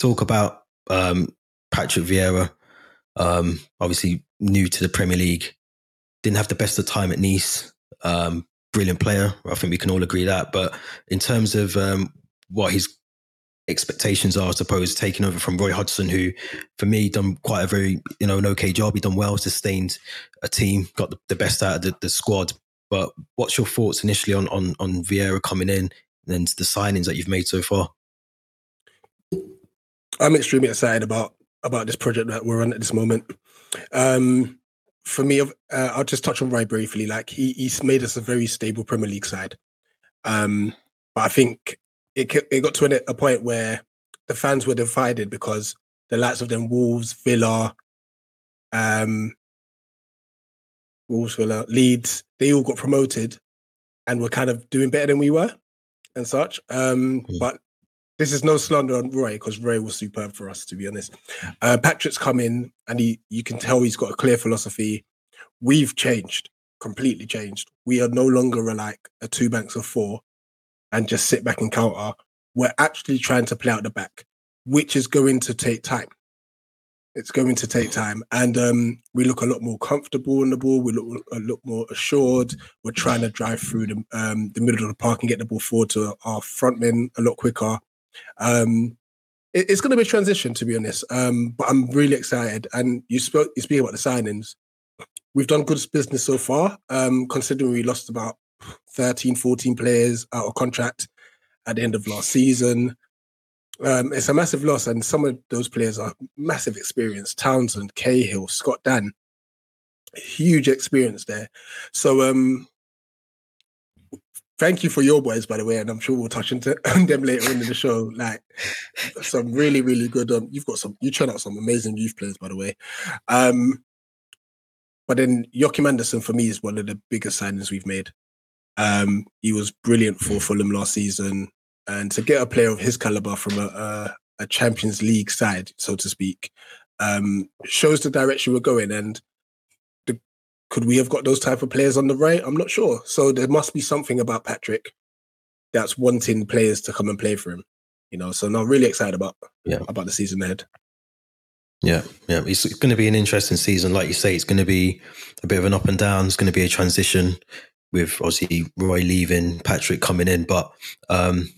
talk about um, Patrick Vieira. Um, obviously new to the Premier League, didn't have the best of time at Nice. Um, brilliant player, I think we can all agree that. But in terms of um, what his expectations are, I suppose, taking over from Roy Hodgson, who for me done quite a very you know an okay job. He done well, sustained a team, got the, the best out of the, the, squad. But what's your thoughts initially on on on Vieira coming in and the signings that you've made so far? I'm extremely excited about about this project that we're on at this moment. Um, for me, uh, I'll just touch on Roy briefly. Like he, he's made us a very stable Premier League side. Um, but I think it it got to a point where the fans were divided because the likes of them Wolves, Villa, um, Wolves, Villa, Leeds, they all got promoted and were kind of doing better than we were and such. Um, mm. But this is no slander on Roy because Roy was superb for us, to be honest. Uh, Patrick's come in and he, you can tell he's got a clear philosophy. We've changed, completely changed. We are no longer like a two banks of four and just sit back and counter. We're actually trying to play out the back, which is going to take time. It's going to take time, and um, we look a lot more comfortable on the ball. We look a lot more assured. We're trying to drive through the um, the middle of the park and get the ball forward to our front men a lot quicker. Um, it, it's going to be a transition, to be honest. Um, but I'm really excited. And you spoke you speak about the signings. We've done good business so far, um, considering we lost about 13, 14 players out of contract at the end of last season. Um, it's a massive loss, and some of those players are massive experience. Townsend, Cahill, Scott Dann, huge experience there. So, um, thank you for your boys, by the way, and I'm sure we'll touch into them later on in the show. Like some really, really good. Um, you've got some. You turn out some amazing youth players, by the way. Um, but then Joachim Andersen for me is one of the biggest signings we've made. Um, he was brilliant for Fulham last season, and to get a player of his caliber from a, a, a Champions League side, so to speak, um, shows the direction we're going. And could we have got those type of players on the right? I'm not sure. So there must be something about Patrick that's wanting players to come and play for him. You know, so now really excited about yeah. about the season ahead. Yeah, yeah, it's going to be an interesting season. Like you say, it's going to be a bit of an up and down. It's going to be a transition with obviously Roy leaving, Patrick coming in. But um,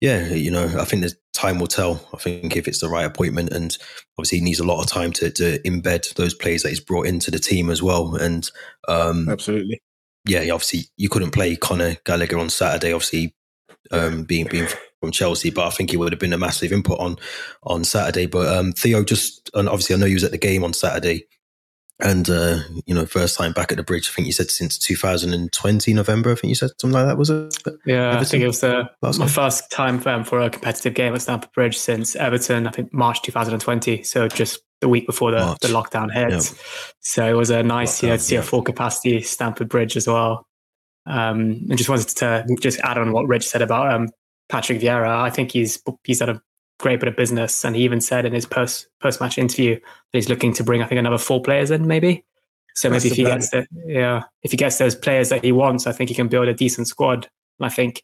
yeah, you know, I think the time will tell. I think if it's the right appointment, and obviously he needs a lot of time to to embed those players that he's brought into the team as well. And um, absolutely, yeah, obviously you couldn't play Conor Gallagher on Saturday, obviously um, being being from Chelsea, but I think he would have been a massive input on on Saturday. But um, Theo, just and obviously I know he was at the game on Saturday and uh, you know, first time back at the bridge. I think you said since 2020 November. I think you said something like that. Was it? Yeah, Everton? I think it was the, my time? first time for, um, for a competitive game at Stamford Bridge since Everton. I think March 2020. So just the week before the, the lockdown hit. So it was a nice, know, to see a full capacity Stamford Bridge as well. Um, and just wanted to just add on what Rich said about um, Patrick Vieira. I think he's he's done a great bit of business. And he even said in his post post match interview that he's looking to bring, I think, another four players in, maybe. So maybe if he plan. gets the yeah, if he gets those players that he wants, I think he can build a decent squad. And I think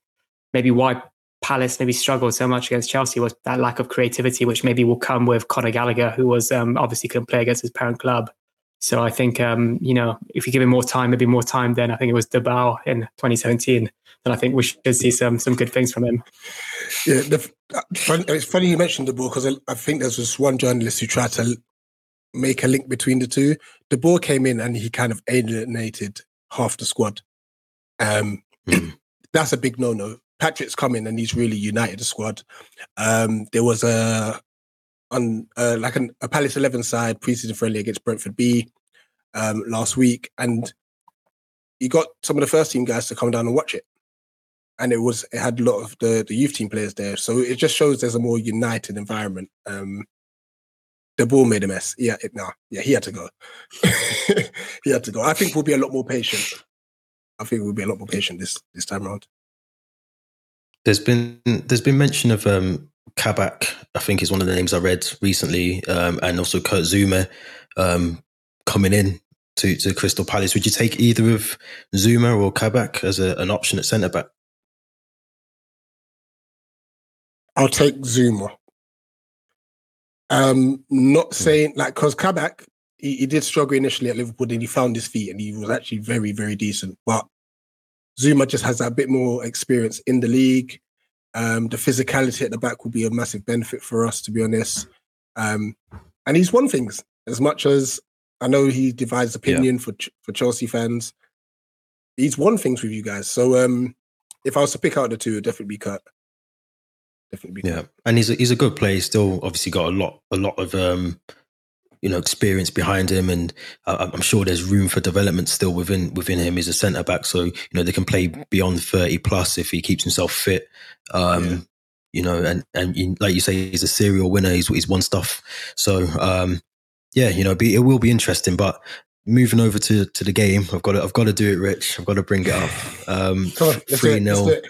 maybe why Palace maybe struggled so much against Chelsea was that lack of creativity, which maybe will come with Conor Gallagher, who was um, obviously couldn't play against his parent club. So I think um, you know if you give him more time, maybe more time, then I think it was De Boer in 2017 and I think we should see some some good things from him. Yeah, the, it's funny you mentioned De Boer because I, I, think there's this one journalist who tried to make a link between the two. De Boer came in and he kind of alienated half the squad. Um, mm. That's a big no-no. Patrick's coming and he's really united the squad. Um, there was a on uh, like an, a Palace Eleven side preseason friendly against Brentford B um, last week, and he got some of the first team guys to come down and watch it and it was it had a lot of the the youth team players there, so it just shows there's a more united environment. Um, De Boer made a mess. Yeah, it, no, yeah, he had to go. he had to go. I think we'll be a lot more patient. I think we'll be a lot more patient this this time around. There's been there's been mention of um, Kabak. I think is one of the names I read recently, um, and also Kurt Zouma um, coming in to, to Crystal Palace. Would you take either of Zouma or Kabak as a, an option at centre back? I'll take Zouma. Um, not saying like because Kabak he, he, did struggle initially at Liverpool, then he found his feet and he was actually very very decent. But Zouma just has that bit more experience in the league. Um, the physicality at the back will be a massive benefit for us, to be honest. Um, and he's won things as much as I know he divides opinion yeah. for for Chelsea fans. He's won things with you guys. So um, if I was to pick out the two, it'd definitely be Kurt. Definitely yeah, and he's a, he's a good player. He's still obviously got a lot a lot of um, you know experience behind him, and I'm sure there's room for development still within within him. He's a centre back, so you know they can play beyond 30 plus if he keeps himself fit. Um, yeah. You know, and and like you say, he's a serial winner. He's he's won stuff. So um, yeah, you know, be, it will be interesting. But moving over to to the game, I've got to I've got to do it, Rich. I've got to bring it up. Um, three 0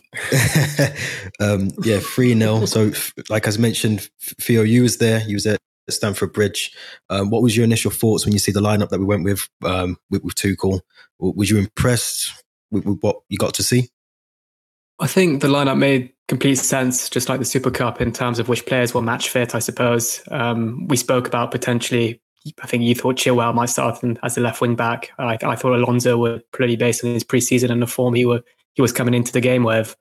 um, yeah, 3 0. So, like I mentioned, Theo, you was there. You was at Stamford Bridge. Um, what was your initial thoughts when you see the lineup that we went with um, with, with Tuchel? Was you impressed with, with, what you got to see? I think the lineup made complete sense, just like the Super Cup, in terms of which players were match fit. I suppose um, we spoke about potentially. I think you thought Chilwell might start as the left wing back. I, I thought Alonso would pretty based on his preseason and the form he were he was coming into the game with.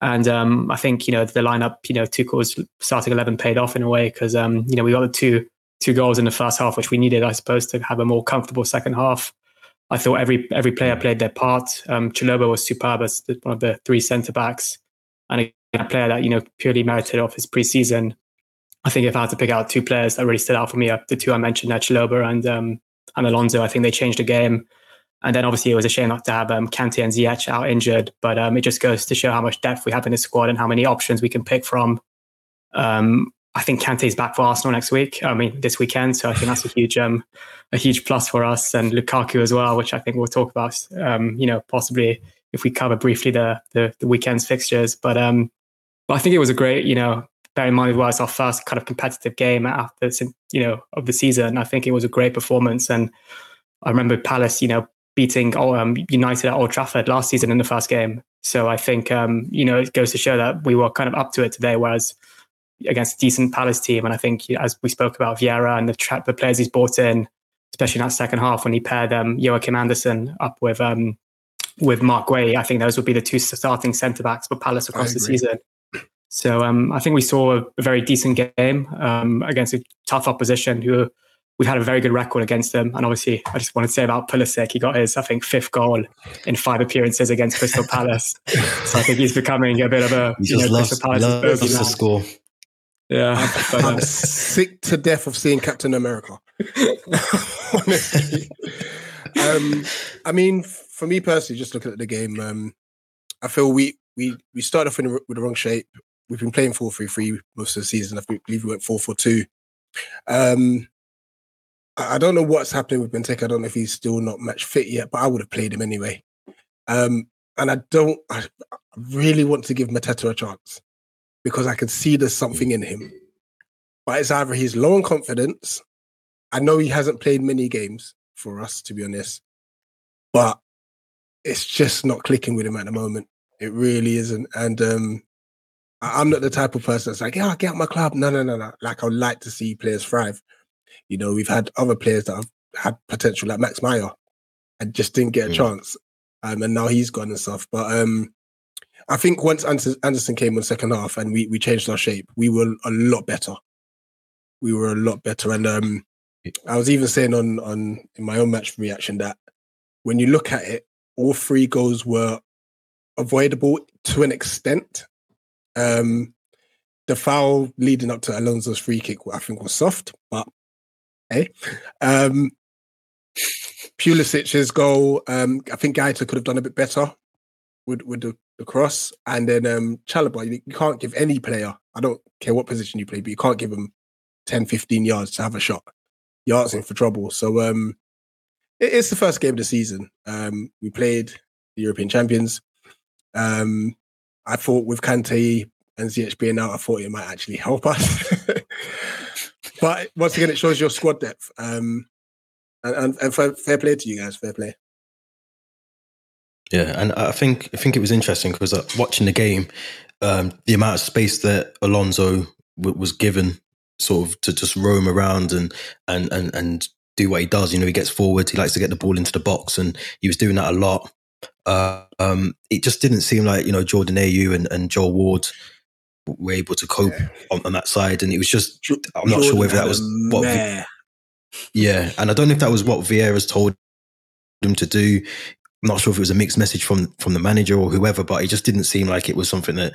And um, I think you know the lineup, you know, Tuchel's starting eleven paid off in a way because um, you know we got the two two goals in the first half, which we needed, I suppose, to have a more comfortable second half. I thought every every player played their part. Um, Chalobah was superb as one of the three centre backs, and a player that you know purely merited off his preseason. I think if I had to pick out two players that really stood out for me, uh, the two I mentioned, there, Chalobah and um, and Alonso, I think they changed the game. And then obviously it was a shame not to have um, Kante and Ziyech out injured, but um, it just goes to show how much depth we have in the squad and how many options we can pick from. Um, I think Kante's back for Arsenal next week. I mean, this weekend. So I think that's a huge, um, a huge plus for us and Lukaku as well, which I think we'll talk about. Um, you know, possibly if we cover briefly the the, the weekend's fixtures. But um, but I think it was a great, you know, bear in mind it was our first kind of competitive game after you know of the season. I think it was a great performance, and I remember Palace, you know, beating um, United at Old Trafford last season in the first game. So I think um, you know it goes to show that we were kind of up to it today, whereas against a decent Palace team, and I think as we spoke about Vieira and the tra- the players he's brought in, especially in that second half when he paired um, Joachim Andersen up with um, with Marc Guéhi, I think those would be the two starting centre backs for Palace across the season. So um, I think we saw a, a very decent game um, against a tough opposition who we've had a very good record against them. And obviously, I just want to say about Pulisic, he got his, I think, fifth goal in five appearances against Crystal Palace. so I think he's becoming a bit of a he you know, loves, Crystal Palace loves to score. Yeah, I'm, I'm sick to death of seeing Captain America. Honestly, um, I mean, for me personally, just looking at the game, um, I feel we we we started off in, with the wrong shape. We've been playing 4 3 3 most of the season. I believe we went 4 4 2. Um, I don't know what's happening with Benteke. I don't know if he's still not match fit yet, but I would have played him anyway. Um, and I don't, I really want to give Mateta a chance because I can see there's something in him. But it's either he's low on confidence. I know he hasn't played many games for us, to be honest, but it's just not clicking with him at the moment. It really isn't. And um, I'm not the type of person that's like, yeah, I get out my club. No, no, no, no. Like, I'd like to see players thrive. You know, we've had other players that have had potential, like Max Meyer, and just didn't get a mm. chance. Um, and now he's gone and stuff. But um, I think once Andersen came on second half and we, we changed our shape, we were a lot better. We were a lot better. And um, I was even saying on on in my own match reaction that when you look at it, all three goals were avoidable to an extent. Um, the foul leading up to Alonso's free kick, I think, was soft, but hey, um, Pulisic's goal, um, I think Guaita could have done a bit better with with the, the cross, and then um. You, you can't give any player, I don't care what position you play, but you can't give them 10, 15 yards to have a shot. You're asking for trouble. So um, it, it's the first game of the season. Um, we played the European champions. Um, I thought with Kante and Ziyech being out, I thought it might actually help us. but once again, it shows your squad depth. Um, and, and, and fair, fair play to you guys. Fair play. Yeah, and I think I think it was interesting because uh, watching the game, um, the amount of space that Alonso w- was given sort of to just roam around and and and and do what he does. You know, he gets forward. He likes to get the ball into the box, and he was doing that a lot. Uh, um, it just didn't seem like you know Jordan Ayew and, and Joel Ward were able to cope yeah. on, on, that side, and it was just I'm not sure whether that was what. yeah, and I don't know if that was what Vieira's told him to do. I'm not sure if it was a mixed message from from the manager or whoever, but it just didn't seem like it was something that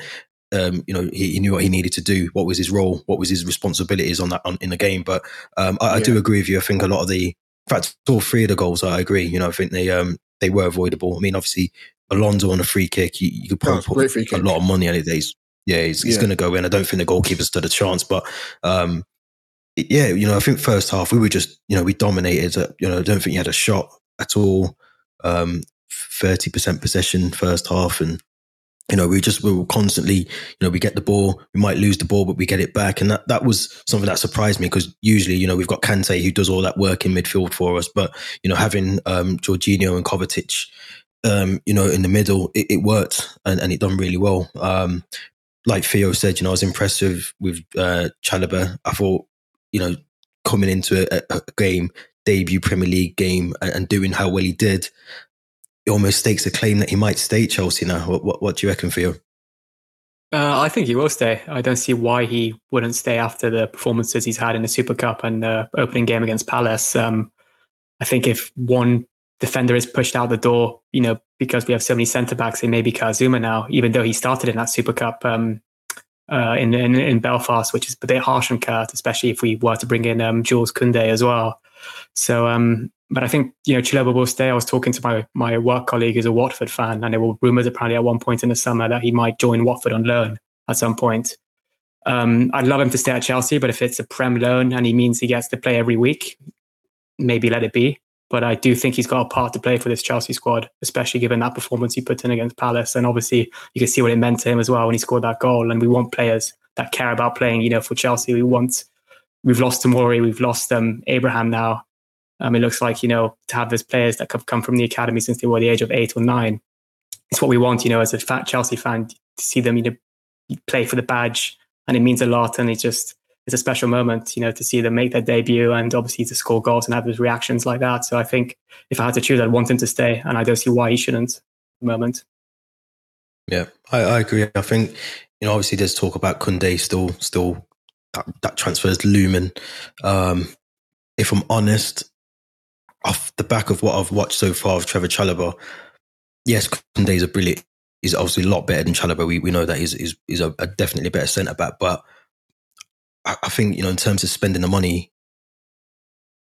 um, you know he, he, knew what he needed to do. What was his role? What was his responsibilities on that on, in the game? But um, I, yeah. I, do agree with you. I think a lot of the, in fact, all three of the goals, I agree. You know, I think they um they were avoidable. I mean, obviously Alonso on a free kick, you, you could probably put a lot of money on it. He's yeah, he's, he's yeah. going to go in. I don't think the goalkeeper stood a chance, but um, yeah, you know, I think first half we were just you know we dominated. Uh, you know, I don't think he had a shot at all. Um, 30% possession first half and you know, we just we were constantly, you know, we get the ball, we might lose the ball, but we get it back, and that that was something that surprised me because usually, you know, we've got Kante who does all that work in midfield for us, but you know, having um, Jorginho and Kovacic, um, you know, in the middle, it, it worked and, and it done really well. Um, like Theo said, you know, I was impressed with with uh, Chalobah. I thought, you know, coming into a, a game, debut Premier League game, and, and doing how well he did, it almost stakes a claim that he might stay Chelsea now. What, what, what do you reckon, Theo? Uh, I think he will stay. I don't see why he wouldn't stay after the performances he's had in the Super Cup and the opening game against Palace. Um, I think if one defender is pushed out the door, you know, because we have so many centre backs, it may be Kazuma now, even though he started in that Super Cup um, uh, in, in, in Belfast, which is a bit harsh on Kurt, especially if we were to bring in um, Jules Kunde as well. So um, but I think you know Chalobah will stay. I was talking to my my work colleague who's a Watford fan, and there were rumours apparently at one point in the summer that he might join Watford on loan at some point. Um, I'd love him to stay at Chelsea, but if it's a Prem loan and he means he gets to play every week, maybe let it be. But I do think he's got a part to play for this Chelsea squad, especially given that performance he put in against Palace. And obviously, you can see what it meant to him as well when he scored that goal. And we want players that care about playing. You know, for Chelsea, we want. We've lost Tamori, we've lost um, Abraham now um, it looks like, you know, to have those players that have come from the academy since they were the age of eight or nine. It's what we want, you know, as a fat Chelsea fan, to see them, you know, play for the badge. And it means a lot. And it just, it's a special moment, you know, to see them make their debut and obviously to score goals and have those reactions like that. So I think if I had to choose, I'd want him to stay. And I don't see why he shouldn't at the moment. Yeah, I, I agree. I think, you know, obviously there's talk about Kunde still, still that, that transfer is looming. Um, if I'm honest, off the back of what I've watched so far of Trevor Chalobah, yes, Kunde is a brilliant. He's obviously a lot better than Chalobah. We we know that he's he's, he's a, a definitely better centre back. But I, I, think you know in terms of spending the money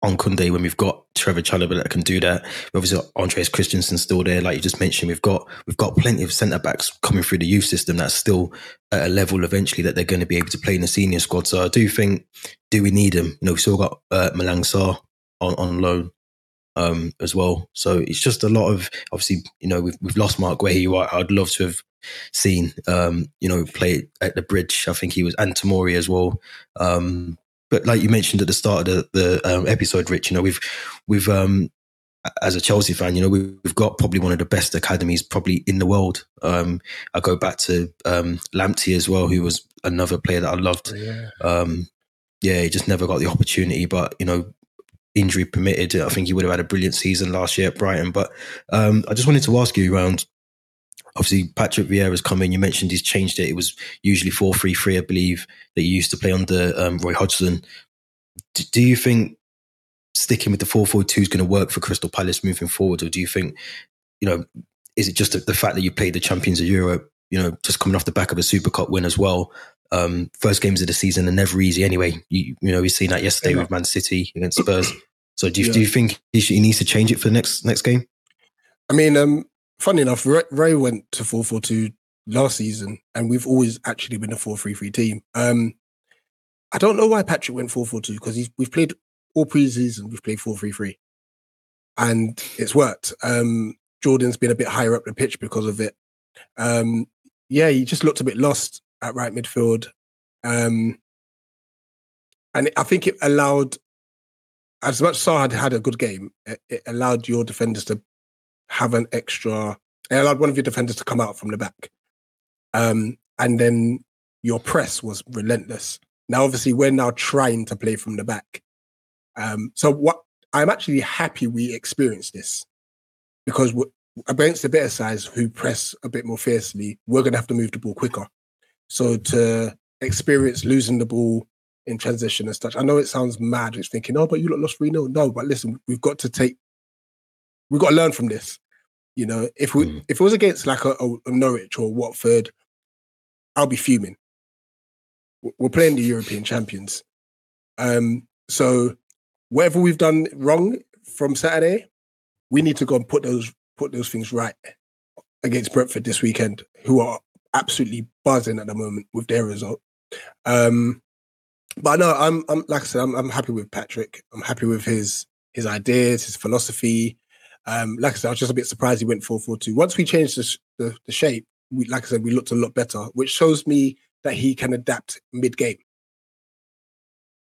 on Kunde when we've got Trevor Chalobah that can do that. Obviously, Andreas Christensen still there, like you just mentioned. We've got we've got plenty of centre backs coming through the youth system that's still at a level eventually that they're going to be able to play in the senior squad. So I do think, do we need them? You know, we still got uh, Malang Sarr on, on loan um, as well. So it's just a lot of obviously, you know, we've we've lost Marc Guéhi. Who I'd love to have seen, um, you know, play at the bridge. I think he was and Tomori as well. Um, but like you mentioned at the start of the, the um, episode, Rich, you know, we've we've um, as a Chelsea fan, you know, we've got probably one of the best academies probably in the world. Um, I go back to um, Lamptey as well, who was another player that I loved. Oh, yeah. Um, yeah, he just never got the opportunity, but you know, injury permitted, I think he would have had a brilliant season last year at Brighton. But um, I just wanted to ask you around. Obviously, Patrick Vieira's coming. You mentioned he's changed it. It was usually four three three, I believe, that he used to play under um, Roy Hodgson. D- do you think sticking with the four four two is going to work for Crystal Palace moving forward, or do you think, you know, is it just the fact that you played the champions of Europe? You know, just coming off the back of a Super Cup win as well. Um, first games of the season are never easy anyway. You, you know, we've seen that yesterday yeah. with Man City against Spurs. So do you, yeah. do you think he, should, he, needs to change it for the next next game? I mean, um, funny enough, Ray, Ray went to 4 4 2 last season, and we've always actually been a 4 3 3 team. Um, I don't know why Patrick went 4 4 2 because we've played all preseason, we've played 4 3 3, and it's worked. Um, Jordan's been a bit higher up the pitch because of it. Um, yeah, he just looked a bit lost at right midfield. Um, and I think it allowed, as much as Sarr had had a good game, it, it, allowed your defenders to have an extra. It allowed one of your defenders to come out from the back, um, and then your press was relentless. Now, obviously, we're now trying to play from the back. Um, so what I'm actually happy we experienced this because against the better sides who press a bit more fiercely, we're going to have to move the ball quicker. So to experience losing the ball in transition and such, I know it sounds mad. It's thinking, oh, but you lost 3 0. No, but listen, we've got to take, we've got to learn from this. You know, if we mm. if it was against like a, a, Norwich or Watford, I'll be fuming. We're playing the European champions. Um, so whatever we've done wrong from Saturday, we need to go and put those put those things right against Brentford this weekend, who are absolutely buzzing at the moment with their result. Um, but no, I'm, I'm like I said, I'm, I'm happy with Patrick. I'm happy with his his ideas, his philosophy. Um, like I said, I was just a bit surprised he went 4 4 2. Once we changed the, the, the shape, we, like I said, we looked a lot better, which shows me that he can adapt mid game.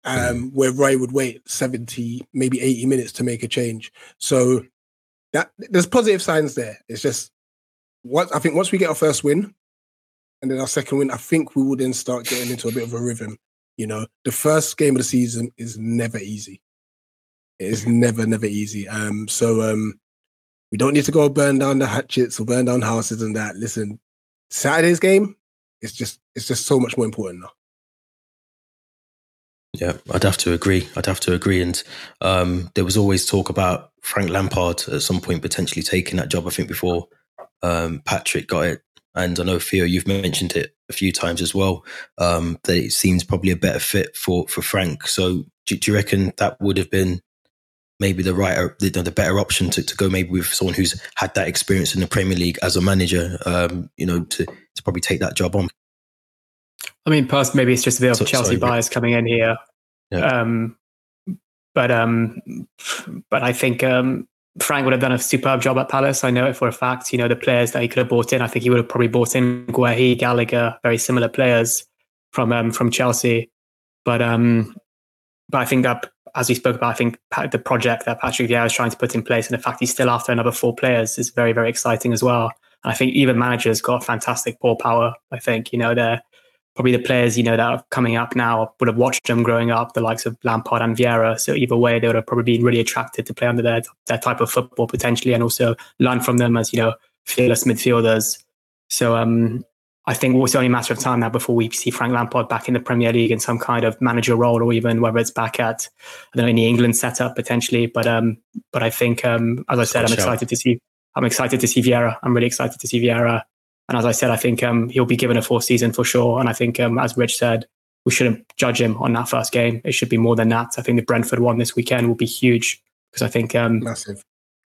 Um, mm. where Roy would wait 70, maybe 80 minutes to make a change. So that there's positive signs there. It's just what I think once we get our first win and then our second win, I think we will then start getting into a bit of a rhythm. You know, the first game of the season is never easy. It is never, never easy. Um, so um, we don't need to go burn down the hatchets or burn down houses and that. Listen, Saturday's game, it's just it's just so much more important now. Yeah, I'd have to agree. I'd have to agree. And um, there was always talk about Frank Lampard at some point potentially taking that job. I think before um, Patrick got it, and I know Theo, you've mentioned it a few times as well. Um, that it seems probably a better fit for for Frank. So do, do you reckon that would have been maybe the right, the, the better option to, to go maybe with someone who's had that experience in the Premier League as a manager? Um, you know, to to probably take that job on. I mean, past maybe it's just a bit of so, Chelsea sorry, bias coming in here. Yeah. Um, but um, but I think um, Frank would have done a superb job at Palace. I know it for a fact. You know, the players that he could have brought in, I think he would have probably brought in Guehi, Gallagher, very similar players from um, from Chelsea. But um, but I think that as we spoke about, I think the project that Patrick Vieira is trying to put in place, and the fact he's still after another four players, is very very exciting as well. And I think even managers got fantastic ball power. I think you know they're probably the players you know that are coming up now would have watched them growing up, the likes of Lampard and Vieira. So either way, they would have probably been really attracted to play under their their type of football potentially, and also learn from them as you know fearless midfielders. So um, I think it's only a matter of time now before we see Frank Lampard back in the Premier League in some kind of manager role, or even whether it's back at I don't know in the England setup potentially. But um, but I think um, as I said, I'm excited to see. I'm excited to see Vieira. I'm really excited to see Vieira and as I said, I think um, he'll be given a full season for sure. And I think, um, as Rich said, we shouldn't judge him on that first game. It should be more than that. I think the Brentford one this weekend will be huge because I think um, massive,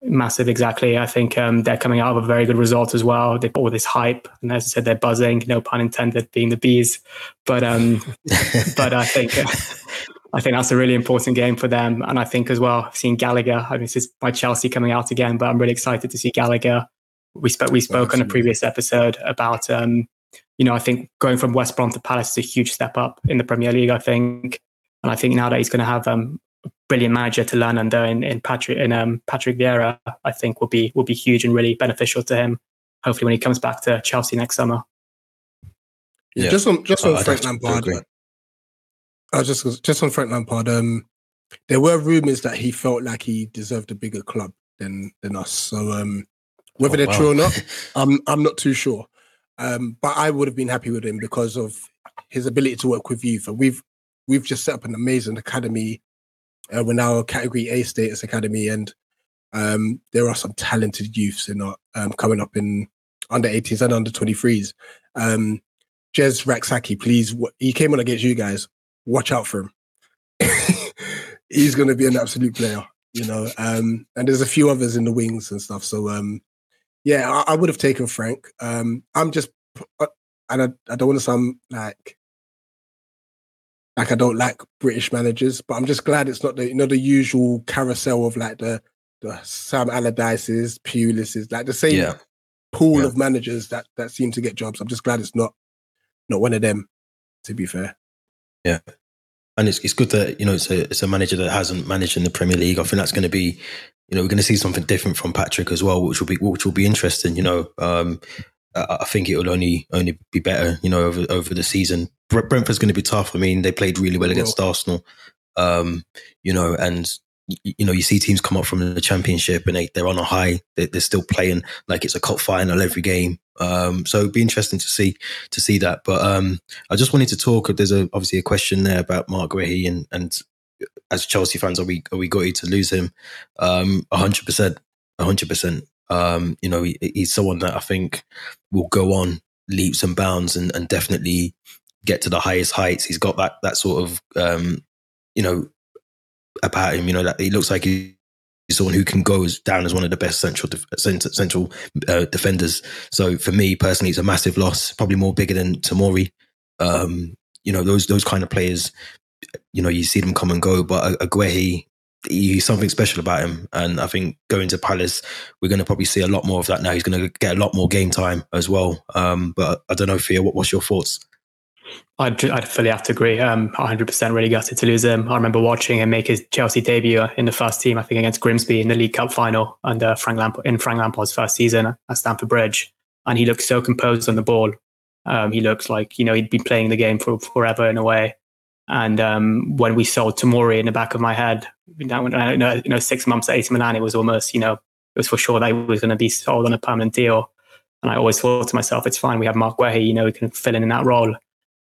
massive. Exactly. I think um, they're coming out of a very good result as well. They've got all this hype, and as I said, they're buzzing. No pun intended, being the bees. But um, but I think. I think that's a really important game for them. And I think as well, I've seen Gallagher. I mean, this is by Chelsea coming out again, but I'm really excited to see Gallagher we spoke we spoke on a previous episode about um, you know I think going from West Brom to Palace is a huge step up in the Premier League. I think, and I think now that he's going to have um, a brilliant manager to learn under in, in Patrick in um, Patrick Vieira, I think will be will be huge and really beneficial to him. Hopefully, when he comes back to Chelsea next summer. Yeah, just on just on oh, Frank Lampard. I just just on Frank Lampard. Um, there were rumours that he felt like he deserved a bigger club than than us. So um, whether oh, they're wow. true or not, I'm I'm not too sure. Um, but I would have been happy with him because of his ability to work with youth. And we've we've just set up an amazing academy. Uh, we're now a Category A status academy, and um, there are some talented youths in our, um, coming up in under 18s and under 23s. Um, Jez Rak-Sakyi, please, he came on against you guys. Watch out for him. He's going to be an absolute player, you know. Um, and there's a few others in the wings and stuff. So um, yeah, I, I would have taken Frank. Um, I'm just, uh, and I, I don't want to sound like like I don't like British managers, but I'm just glad it's not the you know the usual carousel of like the the Sam Allardyce's, Pulis's, like the same yeah. pool yeah. of managers that that seem to get jobs. I'm just glad it's not not one of them. To be fair, yeah, and it's it's good that you know it's a it's a manager that hasn't managed in the Premier League. I think that's going to be you know, we're going to see something different from Patrick as well, which will be which will be interesting. You know, um, I think it will only only be better, you know, over over the season. Brentford's going to be tough. I mean, they played really well against Arsenal, um, you know, and you know, you see teams come up from the championship and they, they're on a high. They, are still playing like it's a cup final every game. Um, so it'd be interesting to see to see that. But um, I just wanted to talk. There's a, obviously a question there about Marc Guehi and and as Chelsea fans, are we are we got to lose him? Um, hundred percent, hundred percent. Um, you know, he, he's someone that I think will go on leaps and bounds and, and definitely get to the highest heights. He's got that that sort of um, you know about him. You know that he looks like he's someone who can go as, down as one of the best central central uh, defenders. So for me personally, it's a massive loss. Probably more bigger than Tamori. Um, you know those those kind of players. You know you see them come and go, but Aguehi he's something special about him. And I think going to Palace, we're going to probably see a lot more of that now. He's going to get a lot more game time as well. Um, but I don't know, Theo, what, what's your thoughts? I'd, I'd fully have to agree. Um, 100% really gutted to lose him. I remember watching him make his Chelsea debut in the first team, I think against Grimsby in the League Cup final under Frank Lamp- in Frank Lampard's first season at Stamford Bridge. And he looked so composed on the ball. Um, he looked like, you know, he'd been playing the game for forever in a way. And um, when we sold Tamori in the back of my head, you know, you know, six months at AC Milan, it was almost, you know, it was for sure that he was going to be sold on a permanent deal. And I always thought to myself, it's fine. We have Marc Guehi, you know, he can fill in in that role.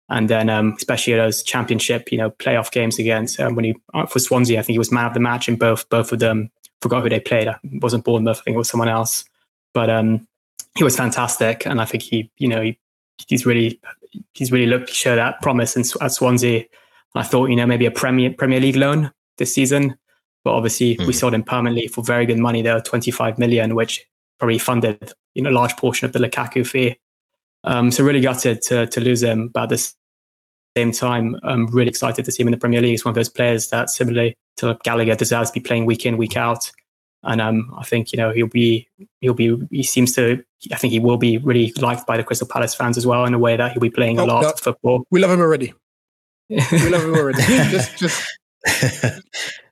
And then, um, especially those championship, you know, playoff games against um, when he uh, for Swansea, I think he was man of the match in both both of them. Forgot who they played. It wasn't Bournemouth. I think it was someone else. But um, he was fantastic, and I think he, you know, he, he's really he's really looked to show that promise in, at Swansea. I thought, you know, maybe a Premier Premier League loan this season, but obviously mm. we hmm. sold him permanently for very good money there, 25 million, which probably funded you know a large portion of the Lukaku fee. Um, so really gutted to to lose him, but at the same time, I'm really excited to see him in the Premier League. He's one of those players that similarly to Gallagher deserves to be playing week in week out. And um, I think you know he'll be he'll be he seems to I think he will be really liked by the Crystal Palace fans as well in a way that he'll be playing oh, a lot no, of football. We love him already. We love him already. just just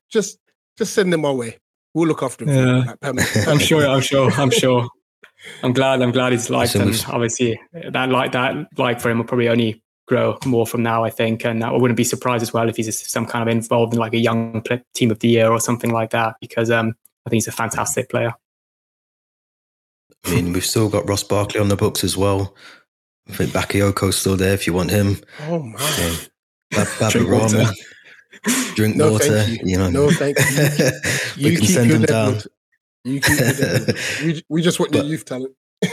just just send them our way. We'll look after him. Yeah. Like, I'm sure. I'm sure. I'm sure. I'm glad. I'm glad he's liked, and obviously that like that like for him will probably only grow more from now. I think, and I wouldn't be surprised as well if he's some kind of involved in like a young team of the year or something like that, because um, I think he's a fantastic player. I mean, we've still got Ross Barkley on the books as well. I think Bakayoko's still there if you want him. Oh my! Yeah. Bab- drink no, water. You. you. know, no, thank you. You, you can send them down. You we, we just want but, your youth talent.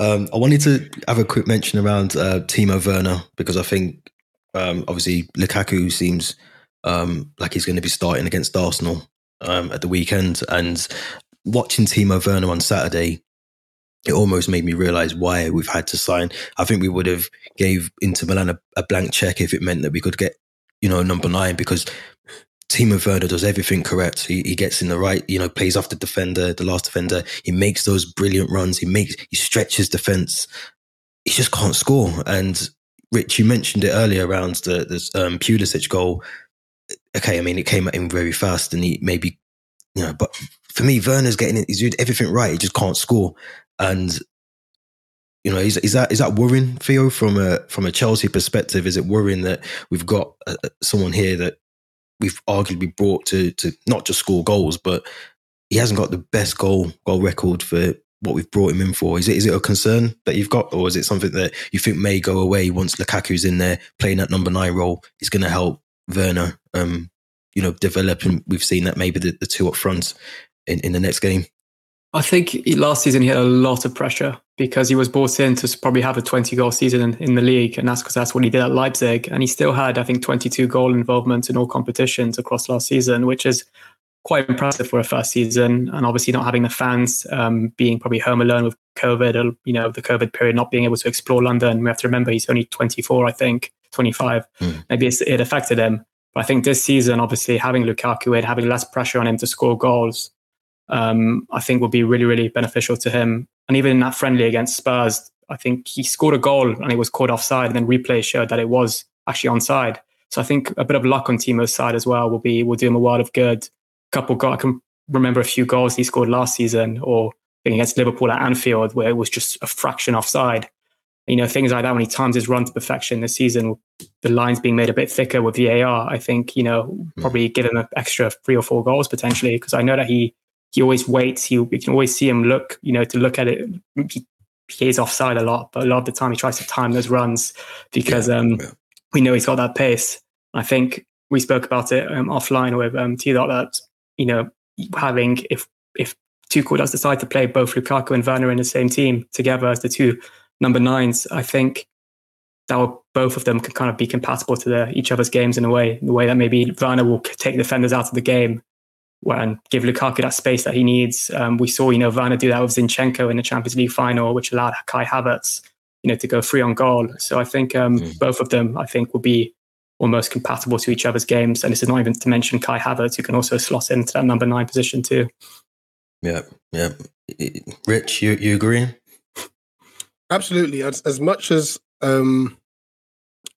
um, I wanted to have a quick mention around uh, Timo Werner because I think um, obviously Lukaku seems um, like he's going to be starting against Arsenal um, at the weekend, and watching Timo Werner on Saturday, it almost made me realize why we've had to sign. I think we would have gave Inter Milan a, a blank check if it meant that we could get you know, number nine because Timo Werner does everything correct. He, he gets in the right, you know, plays off the defender, the last defender. He makes those brilliant runs. He makes, he stretches defense. He just can't score. And Rich, you mentioned it earlier around the, the um, Pulisic goal. Okay, I mean, it came at him very fast and he maybe, you know, but for me, Werner's getting it. He's doing everything right. He just can't score. And you know, is, is that is that worrying, Theo, from a from a Chelsea perspective? Is it worrying that we've got uh, uh, someone here that we've arguably brought to to not just score goals, but he hasn't got the best goal goal record for what we've brought him in for. Is it is it a concern that you've got, or is it something that you think may go away once Lukaku's in there playing that number nine role? Is going to help Werner, um, you know, develop, and we've seen that maybe the, the two up front in, in the next game. I think last season he had a lot of pressure because he was brought in to probably have a 20 goal season in, in the league. And that's because that's what he did at Leipzig. And he still had, I think, 22 goal involvement in all competitions across last season, which is quite impressive for a first season. And obviously not having the fans um, being probably home alone with COVID, or, you know, the COVID period, not being able to explore London. We have to remember he's only 24, I think, 25. Mm. Maybe it affected him. But I think this season, obviously having Lukaku in, having less pressure on him to score goals, um, I think will be really, really beneficial to him. And even in that friendly against Spurs, I think he scored a goal and it was caught offside, and then replay showed that it was actually onside. So I think a bit of luck on Timo's side as well will be will do him a world of good. A couple, I can remember a few goals he scored last season, or against Liverpool at Anfield, where it was just a fraction offside. You know, things like that when he times his run to perfection this season, the lines being made a bit thicker with VAR, I think, you know, hmm. probably give him an extra three or four goals potentially. Because I know that he he always waits. He, you can always see him look, you know, to look at it. He, he is offside a lot, but a lot of the time he tries to time those runs because yeah, um, yeah. we know he's got that pace. I think we spoke about it um, offline with um, T dot that you know having if if Tuchel does decide to play both Lukaku and Werner in the same team together as the two number nines, I think that will, both of them can kind of be compatible to the, each other's games in a way, in the way that maybe Werner will take defenders out of the game and give Lukaku that space that he needs. Um, we saw, you know, Werner do that with Zinchenko in the Champions League final, which allowed Kai Havertz, you know, to go free on goal. So I think um, mm. both of them, I think, will be almost compatible to each other's games. And this is not even to mention Kai Havertz, who can also slot into that number nine position too. Yeah, yeah. Rich, you you agree? Absolutely. As, as much as um,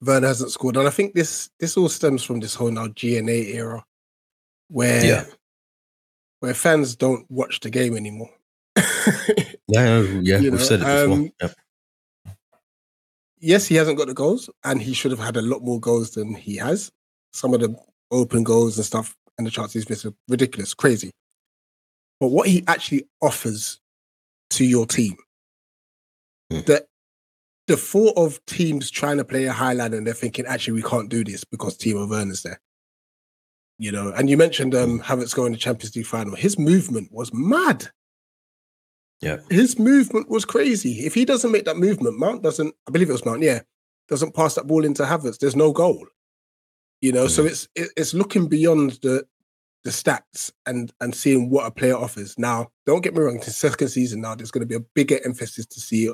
Werner hasn't scored, and I think this this all stems from this whole now GNA era, where yeah. Where fans don't watch the game anymore. yeah, yeah, you we've know, said it before. Um, yeah yes, he hasn't got the goals, and he should have had a lot more goals than he has. Some of the open goals and stuff, and the chances missed are ridiculous, crazy. But what he actually offers to your team, mm. that the thought of teams trying to play a high line and they're thinking, actually, we can't do this because Timo Werner's there. You know, and you mentioned um, Havertz going to Champions League final. His movement was mad. Yeah. His movement was crazy. If he doesn't make that movement, Mount doesn't, I believe it was Mount, yeah, doesn't pass that ball into Havertz, there's no goal. You know, mm-hmm. so it's it's looking beyond the the stats and and seeing what a player offers. Now, don't get me wrong, the second season now, there's going to be a bigger emphasis to see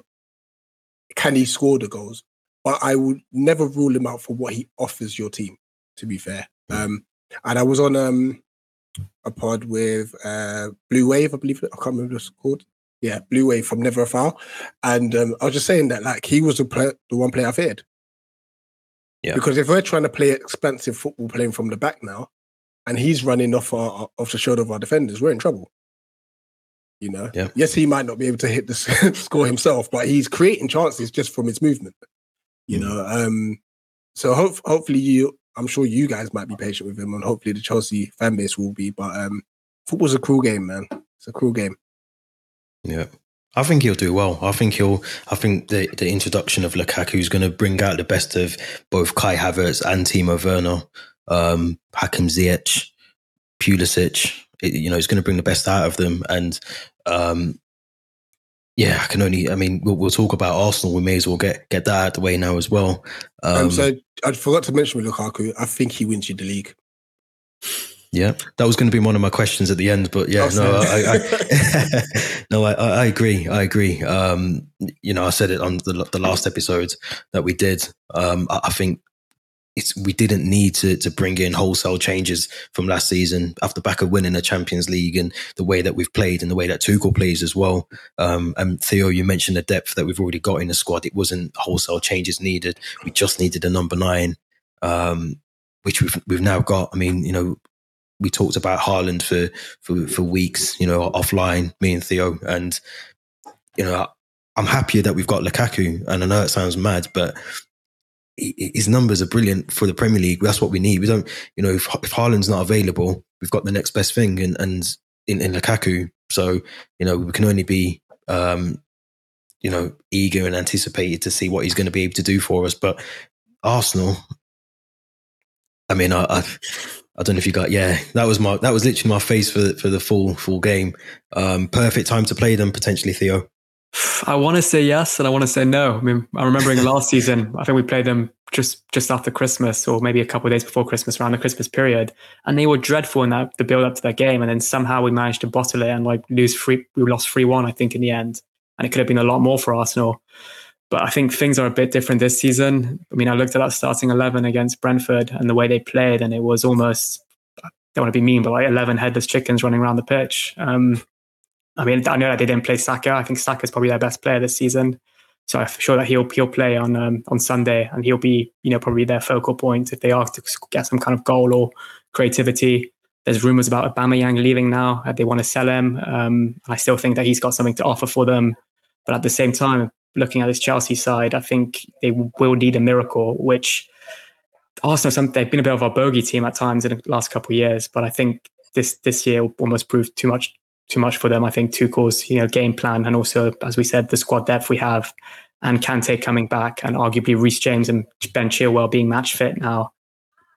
can he score the goals. But I would never rule him out for what he offers your team, to be fair. Mm-hmm. Um, and I was on um a pod with uh Blue Wave, I believe I can't remember what it's called yeah, Blue Wave from Never a Foul. And um, I was just saying that like he was the, play- the one player I feared. Yeah. Because if we're trying to play expensive football playing from the back now, and he's running off our off the shoulder of our defenders, we're in trouble. You know. Yeah. Yes, he might not be able to hit the score himself, but he's creating chances just from his movement. You mm. know. Um. So hope, hopefully you, I'm sure you guys might be patient with him, and hopefully the Chelsea fan base will be. But um, football's a cruel game, man. It's a cruel game. Yeah. I think he'll do well. I think he'll. I think the the introduction of Lukaku is going to bring out the best of both Kai Havertz and Timo Werner, um, Hakim Ziyech, Pulisic. It, you know, it's going to bring the best out of them. And um, yeah, I can only. I mean, we'll, we'll, talk about Arsenal. We may as well get get that out of the way now as well. Um, um, so I forgot to mention with Lukaku. I think he wins you the league. Yeah, that was going to be one of my questions at the end, but yeah, no, I, I no, I, I, agree. I agree. Um, you know, I said it on the, the last episode that we did. Um, I, I, think it's we didn't need to to bring in wholesale changes from last season after the back of winning the Champions League and the way that we've played and the way that Tuchel plays as well. Um, and Theo, you mentioned the depth that we've already got in the squad. It wasn't wholesale changes needed. We just needed a number nine. Um, which we've we've now got. I mean, you know, we talked about Haaland for for for weeks, you know, offline, me and Theo, and you know, I'm happier that we've got Lukaku, and I know it sounds mad, but his numbers are brilliant for the Premier League. That's what we need. We don't, you know, if, if Haaland's not available, we've got the next best thing, and and in, in Lukaku. So you know, we can only be, um, you know, eager and anticipated to see what he's going to be able to do for us. But Arsenal, I mean, I, I I don't know if you got yeah that was my that was literally my face for for the full full game. Um, perfect time to play them potentially, Theo. I want to say yes and I want to say no. I mean, I'm remembering last season. I think we played them just just after Christmas or maybe a couple of days before Christmas, around the Christmas period, and they were dreadful in that the build up to that game. And then somehow we managed to bottle it and like lose three. We lost three one, I think, in the end, and it could have been a lot more for Arsenal. But I think things are a bit different this season. I mean, I looked at that starting 11 against Brentford and the way they played, and it was almost, I don't want to be mean, but like 11 headless chickens running around the pitch. Um, I mean, I know that they didn't play Saka. I think Saka is probably their best player this season. So I'm sure that he'll he'll play on um, on Sunday, and he'll be you know probably their focal point if they are to get some kind of goal or creativity. there's rumors about Aubameyang leaving now. They want to sell him. Um, I still think that he's got something to offer for them. But at the same time, looking at this Chelsea side, I think they will need a miracle, which Arsenal, some, they've been a bit of a bogey team at times in the last couple of years. But I think this this year almost proved too much too much for them. I think Tuchel's you know game plan and also, as we said, the squad depth we have and Kante coming back and arguably Reece James and Ben Chilwell being match fit now.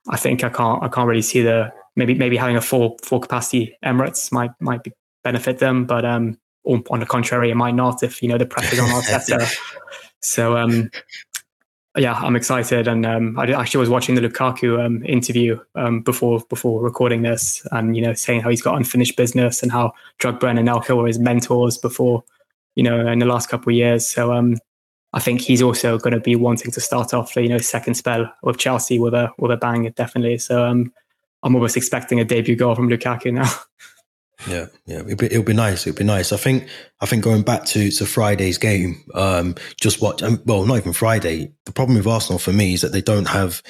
I think I can't I can't really see the maybe maybe having a full full capacity Emirates might might be, benefit them, but um on the contrary, it might not if you know the pressure's on Arteta. so um yeah, I'm excited, and um, I actually was watching the Lukaku um, interview um, before before recording this, and you know, saying how he's got unfinished business and how Drogba and Anelka were his mentors before, you know, in the last couple of years. So um, I think he's also going to be wanting to start off, you know, second spell with Chelsea with a with a bang, definitely. So um, I'm almost expecting a debut goal from Lukaku now. Yeah, yeah, it'll be, it'll be nice. It'll be nice. I think. I think going back to to Friday's game, um, just watch. Um, well, not even Friday. The problem with Arsenal for me is that they don't have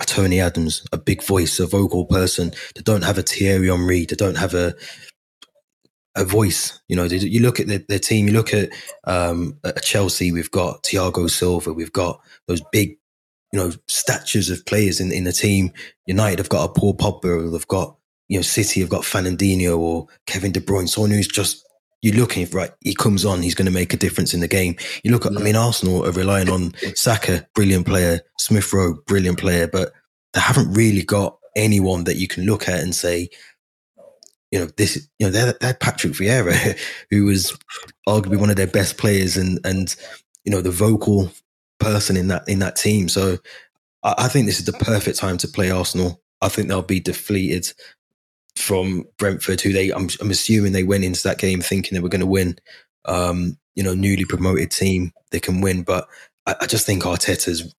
a Tony Adams, a big voice, a vocal person. They don't have a Thierry Henry. They don't have a a voice. You know, they, you look at their, their, team. You look at um, at Chelsea. We've got Thiago Silva. We've got those big, you know, statues of players in in the team. United have got a Paul Pogba. They've got you know, City have got Fernandinho or Kevin De Bruyne, someone who's just you're looking right. He comes on, he's going to make a difference in the game. You look at, yeah. I mean, Arsenal are relying on Saka, brilliant player, Smith Rowe, brilliant player, but they haven't really got anyone that you can look at and say, you know, this, you know, they're, they're Patrick Vieira, who was arguably one of their best players and, and, you know, the vocal person in that, in that team. So I, I think this is the perfect time to play Arsenal. I think they'll be deflated from Brentford, who they I'm, I'm assuming they went into that game thinking they were going to win. Um, you know, newly promoted team, they can win, but I, I just think Arteta's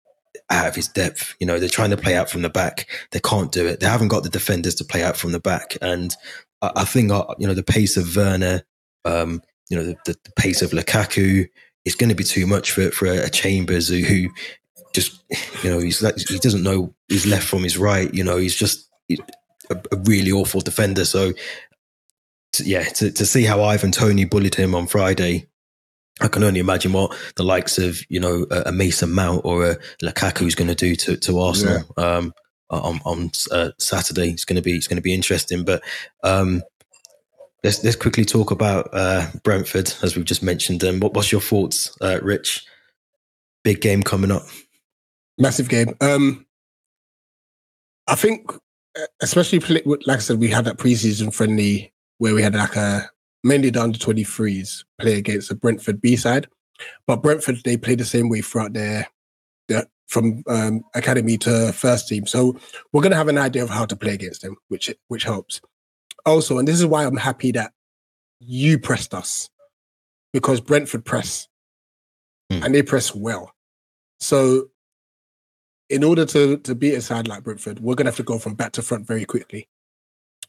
out of his depth. You know, they're trying to play out from the back. They can't do it. They haven't got the defenders to play out from the back. And I, I think, uh, you know, the pace of Werner, um, you know, the, the, the, pace of Lukaku is going to be too much for, for a, a Chambers who, who, just, you know, he's like, he doesn't know his left from his right. You know, he's just, a, a really awful defender. So, to, yeah, to, to see how Ivan Tony bullied him on Friday, I can only imagine what the likes of you know a, a Mason Mount or a Lukaku is going to do to to Arsenal yeah. um, on on uh, Saturday. It's going to be it's going to be interesting. But um, let's let's quickly talk about uh, Brentford as we've just mentioned them. What what's your thoughts, uh, Rich? Big game coming up. Massive game. Um, I think especially like I said, we had that preseason friendly where we had like a mainly the under 23s play against the Brentford B side. But Brentford, they play the same way throughout their, their from um, academy to first team. So we're going to have an idea of how to play against them, which which helps. Also, and this is why I'm happy that you pressed us because Brentford press hmm. and they press well. So in order to to beat a side like Brentford, we're gonna have to go from back to front very quickly.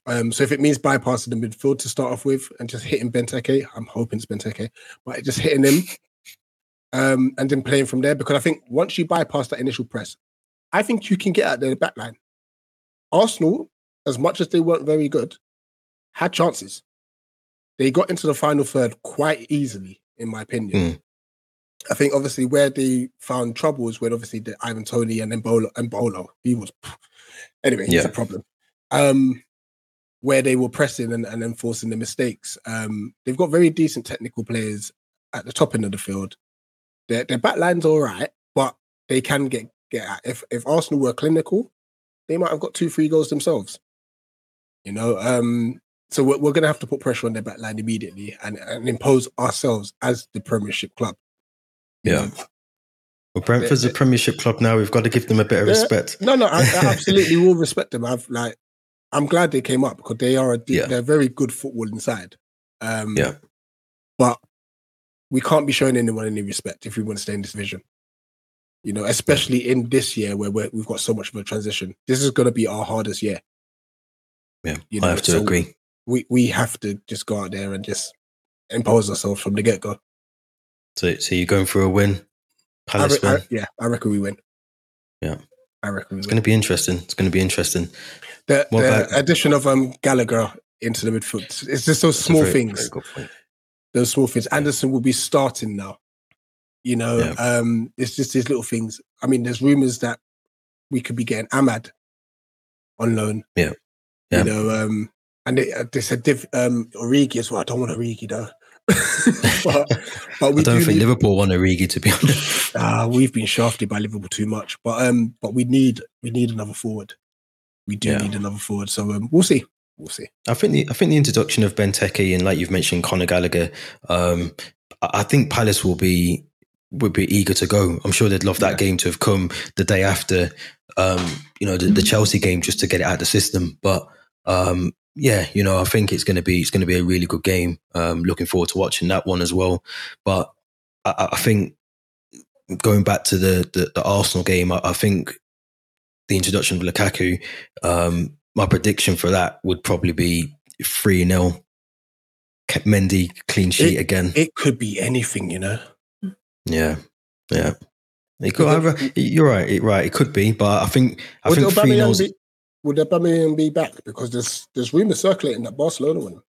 Um, so if it means bypassing the midfield to start off with and just hitting Benteke, I'm hoping it's Benteke, but just hitting him um, and then playing from there because I think once you bypass that initial press, I think you can get at the back line. Arsenal, as much as they weren't very good, had chances. They got into the final third quite easily, in my opinion. Mm. I think obviously where they found trouble was when obviously the Ivan Tony and then Bolo and Bolo. He was anyway, yeah. a problem. Um where they were pressing and, and enforcing the mistakes. Um they've got very decent technical players at the top end of the field. Their their back line's all right, but they can get get at. If if Arsenal were clinical, they might have got two, three goals themselves. You know, um, so we're, we're going to have to put pressure on their back line immediately and, and impose ourselves as the Premiership club. Yeah. Well, Brentford's a Premiership club now. We've got to give them a bit of respect. No, no, I, I absolutely will respect them. I've like, I'm glad they came up because they are a yeah. they're very good football inside. Um, yeah, but we can't be showing anyone any respect if we want to stay in this division. You know, especially in this year where we have got so much of a transition. This is going to be our hardest year. Yeah, you know? I have to so agree. We we have to just go out there and just impose ourselves from the get go. So, so you're going for a win? Palace I re- win? I, yeah, I reckon we win. Yeah. I reckon it's going to be interesting. It's going to be interesting. The, the addition of um, Gallagher into the midfield. It's just those small very, things. Very those small things. Andersen will be starting now. You know, yeah. um, it's just these little things. I mean, there's rumors that we could be getting Ahmad on loan. Yeah. yeah. You know, um, and they, uh, they said Div, um, Origi as well. I don't want Origi though. But, but we I don't do think need, Liverpool want Origi to be honest. Uh, we've been shafted by Liverpool too much, but um, but we need we need another forward. We do yeah. need another forward, so um, we'll see. We'll see. I think the I think the introduction of Benteke and like you've mentioned Conor Gallagher, um, I think Palace will be would be eager to go. I'm sure they'd love that yeah. game to have come the day after, um, you know, the, the, Chelsea game just to get it out of the system. But um, yeah, you know, I think it's going to be it's going to be a really good game. Um, looking forward to watching that one as well. But I, I think going back to the the, the Arsenal game, I, I, think the introduction of Lukaku, um, my prediction for that would probably be three 0 Mendy clean sheet it, again. It could be anything, you know. Yeah, yeah. It could you're right, It, right. It could be, but I think I think three 0 would Aubameyang be back? Because there's there's rumors circulating that Barcelona will.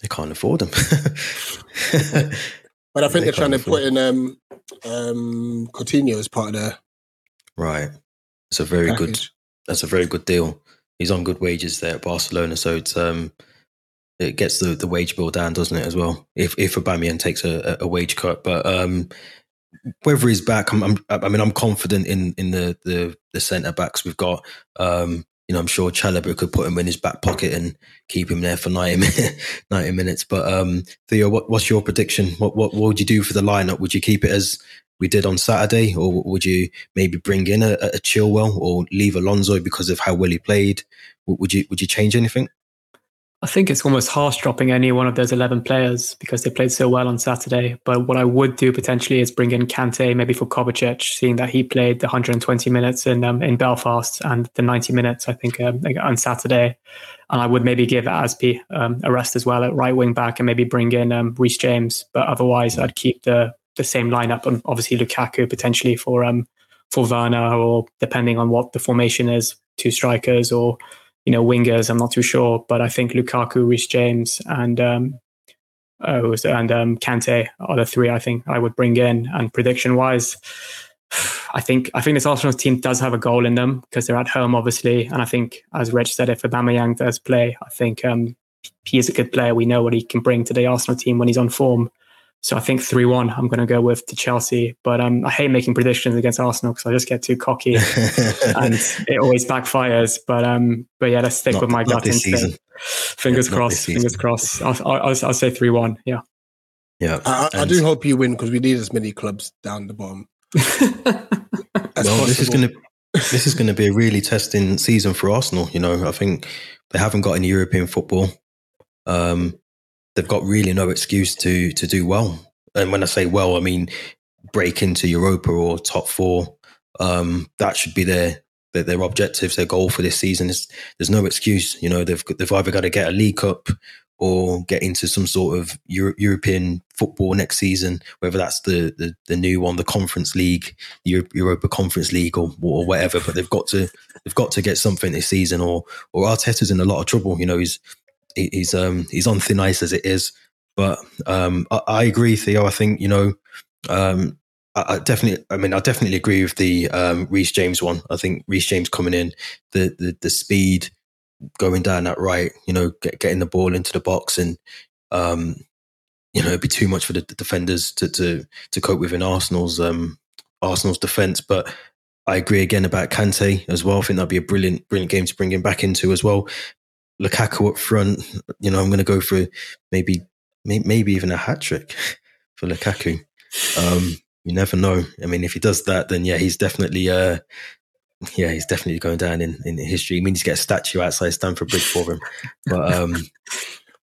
They can't afford them. but I think they are trying to put in um, um, Coutinho as part of their right. It's a very package. good. That's a very good deal. He's on good wages there at Barcelona, so it's um, it gets the, the wage bill down, doesn't it? As well, if if Aubameyang takes a, a wage cut, but um, whether he's back, I'm, I'm, i mean, I'm confident in in the the, the centre backs we've got. Um, you know, I'm sure Chalobah could put him in his back pocket and keep him there for 90 minutes. 90 minutes. But um, Theo, what, what's your prediction? What, what, what would you do for the lineup? Would you keep it as we did on Saturday, or would you maybe bring in a, a Chilwell or leave Alonso because of how well he played? Would you would you change anything? I think it's almost harsh dropping any one of those 11 players because they played so well on Saturday. But what I would do potentially is bring in Kante, maybe for Kovacic, seeing that he played the 120 minutes in um, in Belfast and the 90 minutes, I think, um, on Saturday. And I would maybe give Azpi um, a rest as well at right wing back and maybe bring in um, James. But otherwise, I'd keep the the same lineup and obviously Lukaku potentially for um for Werner or depending on what the formation is, two strikers or you know, wingers. I'm not too sure, but I think Lukaku, Reece James, and um, oh, and um, Kante are the three I think I would bring in. And prediction wise, I think I think this Arsenal team does have a goal in them because they're at home, obviously. And I think, as Rich said, if Aubameyang does play, I think um, he is a good player. We know what he can bring to the Arsenal team when he's on form. So I think 3 1, I'm going to go with to Chelsea. But um, I hate making predictions against Arsenal because I just get too cocky and it always backfires. But um, but yeah, let's stick not, with my gut instead. Fingers yeah, crossed. Fingers crossed. I'll, I'll, I'll, I'll say 3 1. Yeah. Yeah. I, I, do hope you win because we need as many clubs down the bottom. well, possible. this is going to. This is going to be a really testing season for Arsenal. You know, I think they haven't got any European football. Um, they've got really no excuse to to do well. And when I say well, I mean break into Europa or top four. Um, that should be their, their their objectives, their goal for this season. Is there's no excuse. You know, they've they've either got to get a League Cup or get into some sort of Euro- European football next season, whether that's the, the, the new one, the Conference League, Euro- Europa Conference League, or, or whatever. But they've got to they've got to get something this season, or or Arteta's in a lot of trouble. You know, he's he's um he's on thin ice as it is. But um, I, I, agree, Theo. I think you know, um, I, I, definitely. I mean, I definitely agree with the um, Reece James one. I think Reece James coming in, the the, the speed going down that right, you know, get, getting the ball into the box, and um, you know, it'd be too much for the, defenders to to to cope with in Arsenal's um Arsenal's defense. But I agree again about Kante as well. I think that'd be a brilliant, brilliant game to bring him back into as well. Lukaku up front, you know, I'm going to go for maybe maybe even a hat trick for Lukaku. Um, you never know. I mean, if he does that, then yeah, he's definitely uh, yeah, he's definitely going down in, in history. He means to get a statue outside Stamford Bridge for him. But um,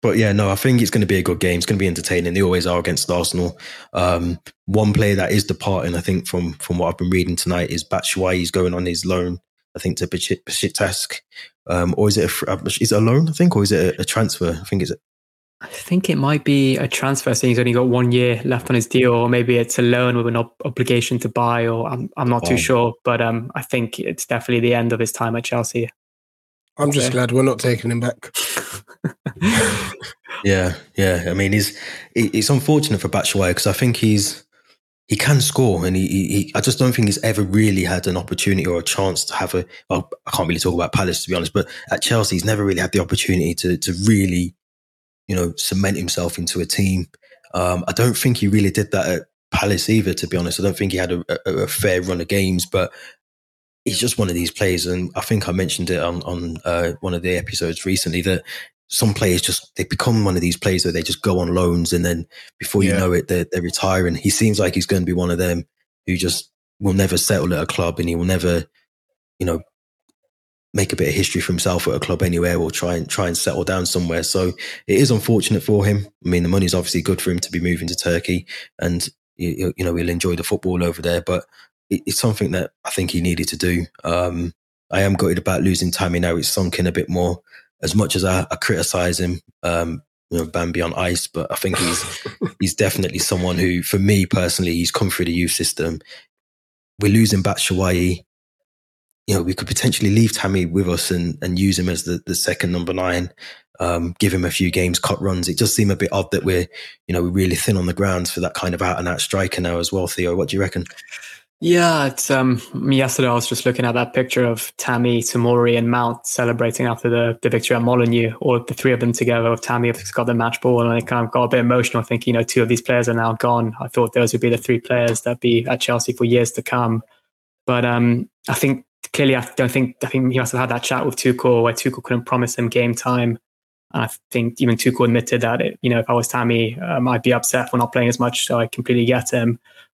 but yeah, no, I think it's going to be a good game. It's going to be entertaining. They always are against Arsenal. Um, one player that is departing, I think, from from what I've been reading tonight is Batshuayi. He's going on his loan I think, to Besiktas. Um, or is it a, uh, is it a loan? I think, or is it a, a transfer? I think it's. A, I think it might be a transfer, saying he's only got one year left on his deal, or maybe it's a loan with an ob- obligation to buy, or I'm I'm not oh. too sure. But um, I think it's definitely the end of his time at Chelsea. I'm just glad we're not taking him back. yeah, yeah. I mean, he's it's unfortunate for Batshuayi because I think he's he can score, and he, he, I just don't think he's ever really had an opportunity or a chance to have a. Well, I can't really talk about Palace to be honest, but at Chelsea, he's never really had the opportunity to to really, you know, cement himself into a team. Um, I don't think he really did that at Palace either. To be honest, I don't think he had a, a, a fair run of games, but he's just one of these players, and I think I mentioned it on on uh, one of the episodes recently that some players just they become one of these players where they just go on loans, and then before you yeah. know it, they're, they're retiring. He seems like he's going to be one of them who just will never settle at a club, and he will never, you know, make a bit of history for himself at a club anywhere or try and try and settle down somewhere. So it is unfortunate for him. I mean, the money's obviously good for him to be moving to Turkey, and you, you know he'll enjoy the football over there. But it's something that I think he needed to do. Um, I am gutted about losing Tammy now. It's sunk in a bit more. As much as I, I criticize him, um, you know, Bambi on ice, but I think he's he's definitely someone who, for me personally, he's come through the youth system. We're losing Batshuayi. You know, we could potentially leave Tammy with us and, and use him as the, the second number nine, um, give him a few games, cut runs. It does seem a bit odd that we're, you know, we're really thin on the grounds for that kind of out and out striker now as well, Theo. What do you reckon? Yeah, it's um yesterday I was just looking at that picture of Tammy, Tomori, and Mount celebrating after the, the victory at Molineux, or the three of them together. With Tammy has got the match ball, and I kind of got a bit emotional thinking, you know, two of these players are now gone. I thought those would be the three players that'd be at Chelsea for years to come. But um, I think clearly, I don't think I think he must have had that chat with Tuchel where Tuchel couldn't promise him game time. And I think even Tuchel admitted that it, you know if I was Tammy, um, I'd be upset for not playing as much. So I completely get him.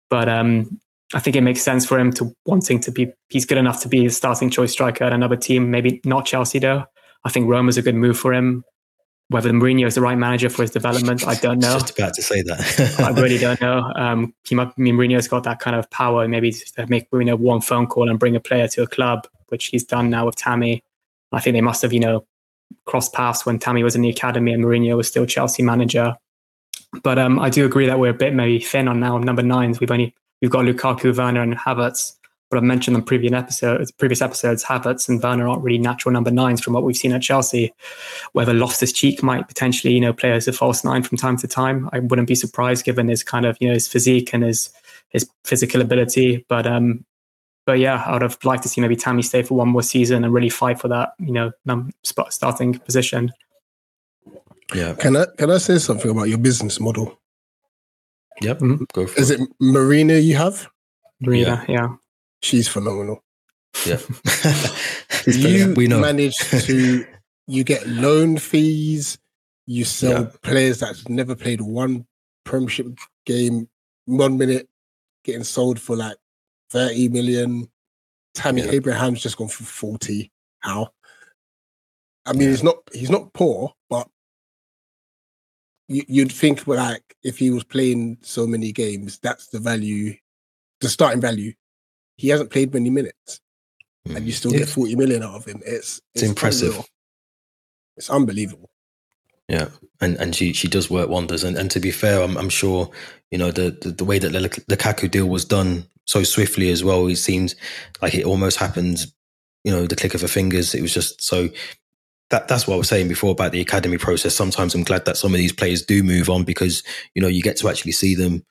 But um, I think it makes sense for him to wanting to be. He's good enough to be a starting choice striker at another team. Maybe not Chelsea though. I think Rome is a good move for him. Whether Mourinho is the right manager for his development, I don't know. Just about to say that. I really don't know. Um, he might, I mean, Mourinho's got that kind of power, maybe to make know one phone call and bring a player to a club, which he's done now with Tammy. I think they must have, you know, crossed paths when Tammy was in the academy and Mourinho was still Chelsea manager. But um, I do agree that we're a bit maybe thin on now number nines. We've only You've got Lukaku, Werner, and Havertz. But I've mentioned in previous episodes, previous episodes, Havertz and Werner aren't really natural number nines from what we've seen at Chelsea. Whether Loftus Cheek might potentially, you know, play as a false nine from time to time, I wouldn't be surprised given his kind of, you know, his physique and his his physical ability. But um, but yeah, I would have liked to see maybe Tammy stay for one more season and really fight for that, you know, num- starting position. Yeah. Can I can I say something about your business model? Yep. Mm-hmm. Go for Is it. it Marina you have? Marina, yeah. yeah. She's phenomenal. Yeah. you we know. manage to you get loan fees, you sell yeah. players that's never played one premiership game, one minute getting sold for like 30 million. Tammy yeah. Abraham's just gone for 40. How? I mean, yeah. he's not he's not poor, but you, would think like if he was playing so many games, that's the value, the starting value. He hasn't played many minutes, mm. and you still get forty million out of him. It's it's, it's impressive. Unreal. It's unbelievable. Yeah, and and she she does work wonders. And and to be fair, I'm I'm sure you know the the, the way that the Lukaku deal was done so swiftly as well. It seems like it almost happened you know the click of her fingers. It was just so that that's what I was saying before about the academy process. Sometimes I'm glad that some of these players do move on because you know you get to actually see them.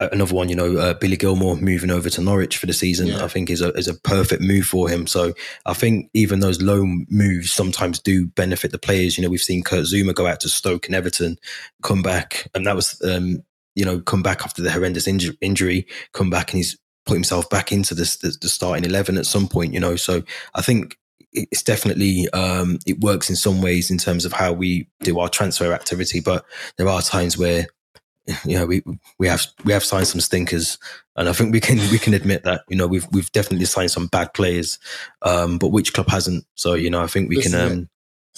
Another one, you know, uh, Billy Gilmour moving over to Norwich for the season, yeah. I think is a is a perfect move for him. So I think even those loan moves sometimes do benefit the players. You know, we've seen Kurt Zouma go out to Stoke and Everton, come back, and that was um, you know come back after the horrendous inju- injury, come back and he's put himself back into this the, the starting eleven at some point. You know, so I think it's definitely um, it works in some ways in terms of how we do our transfer activity, but there are times where you know we we have we have signed some stinkers, and I think we can we can admit that you know we've we've definitely signed some bad players, um, but which club hasn't? So you know I think we can um,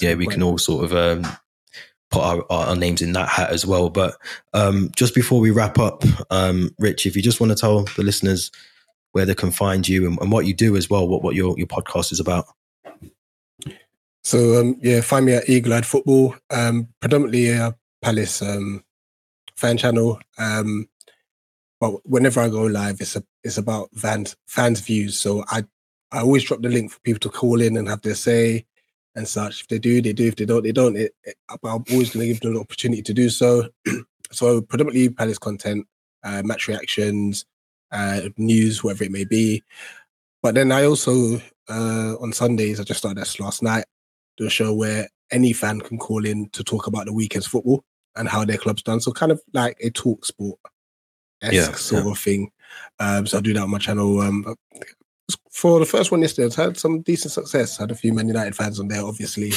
yeah we can all sort of um, put our, our, names in that hat as well. But um, just before we wrap up, um, Rich, if you just want to tell the listeners where they can find you and, and what you do as well, what what your your podcast is about. So um, yeah, find me at Eagle Eyed Football. Um, predominantly a Palace um, fan channel. Um, but whenever I go live, it's a it's about fans fans views. So I I always drop the link for people to call in and have their say and such. If they do, they do. If they don't, they don't. It, it, I'm always going to give them an opportunity to do so. so predominantly Palace content, uh, match reactions, uh, news, whatever it may be. But then I also uh, on Sundays I just started this last night do a show where any fan can call in to talk about the weekend's football and how their club's done. So kind of like a talk sport yeah, sort yeah. of thing. Um, so I do that on my channel. Um, for the first one yesterday, I had some decent success. I had a few Man United fans on there, obviously.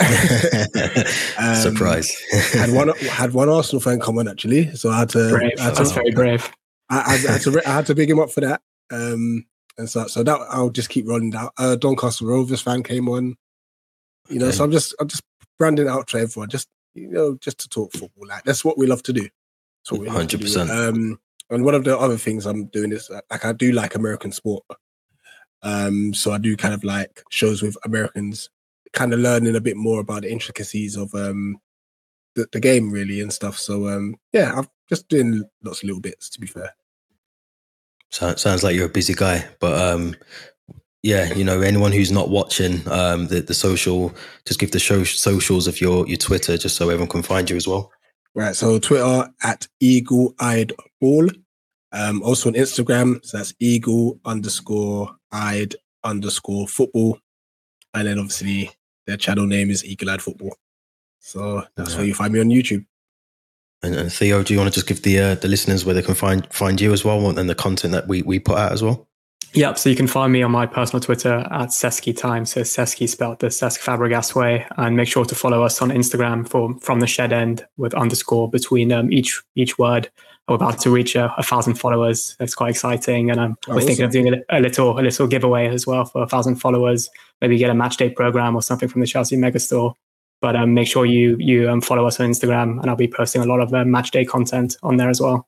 um, Surprise! had one had one Arsenal fan come on actually, so I had to. Brave. I had to, That's very brave. I, I, had to I had to big him up for that. Um, and so so that I'll just keep rolling out. Uh, Doncaster Rovers fan came on. You know, okay. so I'm just I'm just branding out to everyone, just you know, just to talk football. Like that's what we love to do. Hundred percent. Um, and one of the other things I'm doing is like I do like American sport. Um, so I do kind of like shows with Americans, kind of learning a bit more about the intricacies of um the, the game really and stuff. So um yeah, I'm just doing lots of little bits to be fair. So, sounds like you're a busy guy, but um yeah, you know, anyone who's not watching um the, the social, just give the show socials of your your Twitter just so everyone can find you as well. Right. So Twitter at Eagle Eyed Ball. Um, also on Instagram, so that's Eagle underscore Eyed underscore Football, and then obviously their channel name is Eagle Eyed Football. So that's yeah. where you find me on YouTube. And, and, Theo, do you want to just give the uh, the listeners where they can find find you as well, and the content that we we put out as well? Yep. So you can find me on my personal Twitter at Seski Time. So Seski spelled the Cesc Fabregas way, and make sure to follow us on Instagram for from the shed end with underscore between um, each each word. We're about to reach a, a thousand followers. That's quite exciting, and um, we're awesome. thinking of doing a, a, little a little giveaway as well for a thousand followers. Maybe get a match day program or something from the Chelsea Megastore. But um, make sure you you um, follow us on Instagram, and I'll be posting a lot of uh, match day content on there as well.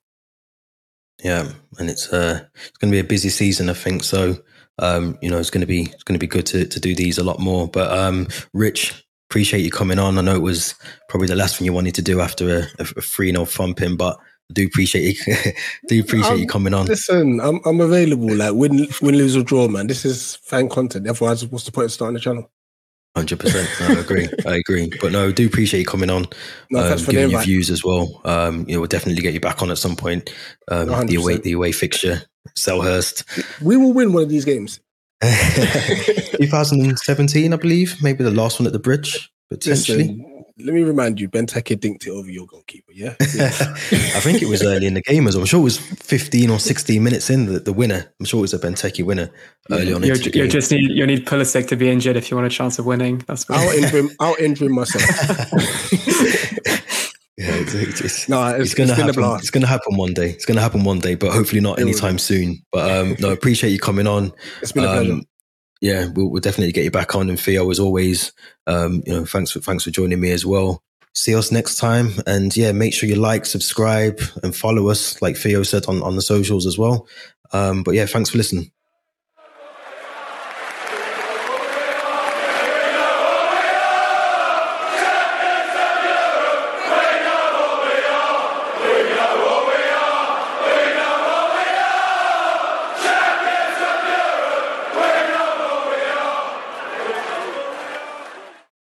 Yeah, and it's uh it's going to be a busy season, I think. So, um, you know, it's going to be it's going to be good to to do these a lot more. But um, Rich, appreciate you coming on. I know it was probably the last thing you wanted to do after a, a three 0 thumping, but I do appreciate you. do appreciate you coming on. Listen, I'm I'm available. Like win, win, lose or draw, man. This is fan content. Otherwise, what's the point of starting the channel? Hundred percent. I agree. I agree. But no, do appreciate you coming on, no, um, giving your views as well. Um, you know, we'll definitely get you back on at some point. Um, the away, the away fixture, Selhurst. We will win one of these games. 2017, I believe, maybe the last one at the bridge potentially. Listen, let me remind you, Benteke dinked it over your goalkeeper. Yeah, yeah. I think it was early in the game as well. I'm sure it was 15 or 16 minutes in the, the winner. I'm sure it was a Benteke winner early on. You're, you just need you need Pulisic to be injured if you want a chance of winning. That's I'll injure him. I'll injure him myself. yeah, it's, it's, no, it's, it's gonna happen. It's gonna happen one day. It's gonna happen one day, but hopefully not anytime soon. But um, no, appreciate you coming on. It's been a pleasure. Yeah, we'll, we'll, definitely get you back on. And Theo, as always, um, you know, thanks for thanks for joining me as well. See us next time, and yeah, make sure you like, subscribe, and follow us, like Theo said on on the socials as well. Um, but yeah, thanks for listening.